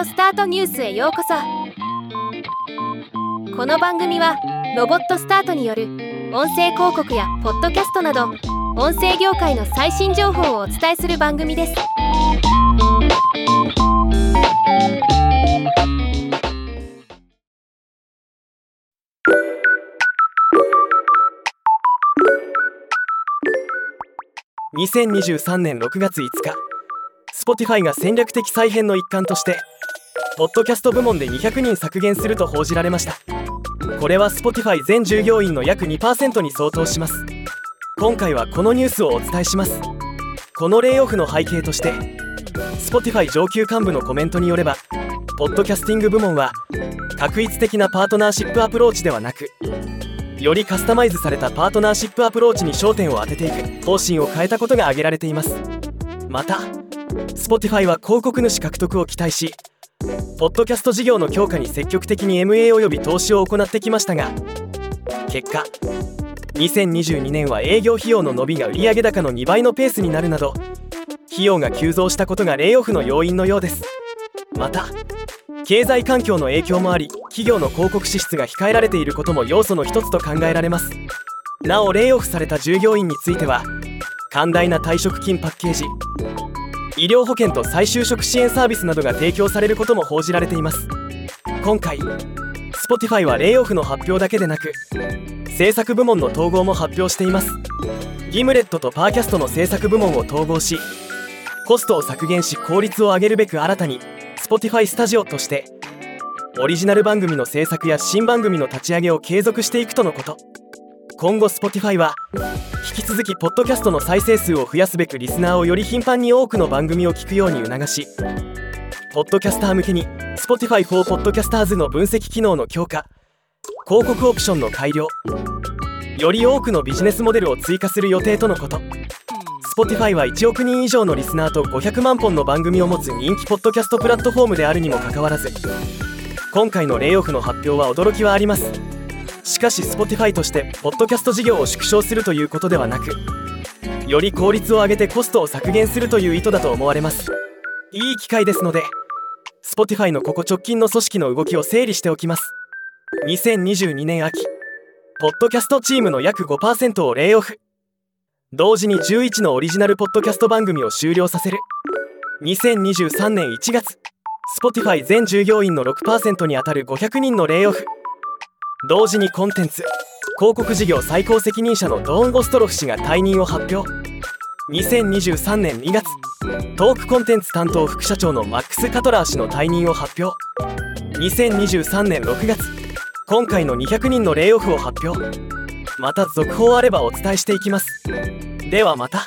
オスタートニュースへようこそ。この番組はロボットスタートによる音声広告やポッドキャストなど音声業界の最新情報をお伝えする番組です。2023年6月5日 Spotify が戦略的再編の一環としてポッドキャスト部門で200人削減すると報じられました。これは Spotify 全従業員の約2%に相当します。今回はこのニュースをお伝えします。このレイオフの背景として Spotify 上級幹部のコメントによればポッドキャスティング部門は確一的なパートナーシップアプローチではなくよりカスタマイズされたパートナーシップアプローチに焦点を当てていく方針を変えたことが挙げられています。また Spotify は広告主獲得を期待しポッドキャスト事業の強化に積極的に MA および投資を行ってきましたが結果2022年は営業費用の伸びが売上高の2倍のペースになるなど費用が急増したことがレイオフの要因のようです。また経済環境の影響もあり企業の広告支出が控えられていることも要素の一つと考えられます。なおレイオフされた従業員については寛大な退職金パッケージ医療保険と再就職支援サービスなどが提供されることも報じられています。今回 Spotify はレイオフの発表だけでなく制作部門の統合も発表しています。ギムレットとパーキャストの制作部門を統合しコストを削減し効率を上げるべく新たに Spotify スタジオとしてオリジナル番組の制作や新番組の立ち上げを継続していくとのこと。今後 Spotify は引き続きポッドキャストの再生数を増やすべくリスナーをより頻繁に多くの番組を聞くように促しポッドキャスター向けに Spotify for Podcasters の分析機能の強化広告オプションの改良より多くのビジネスモデルを追加する予定とのこと。Spotify は1億人以上のリスナーと500万本の番組を持つ人気ポッドキャストプラットフォームであるにもかかわらず今回のレイオフの発表は驚きはあります。しかし Spotify としてポッドキャスト事業を縮小するということではなくより効率を上げてコストを削減するという意図だと思われます。いい機会ですので Spotify のここ直近の組織の動きを整理しておきます。2022年秋ポッドキャストチームの約5%をレイオフ。同時に11のオリジナルポッドキャスト番組を終了させる。2023年1月 Spotify 全従業員の6%にあたる500人のレイオフ。同時にコンテンツ。広告事業最高責任者のドーン・ゴストロフ氏が退任を発表。2023年2月トークコンテンツ担当副社長のマックス・カトラー氏の退任を発表。2023年6月今回の200人のレイオフを発表。また続報あればお伝えしていきます。ではまた。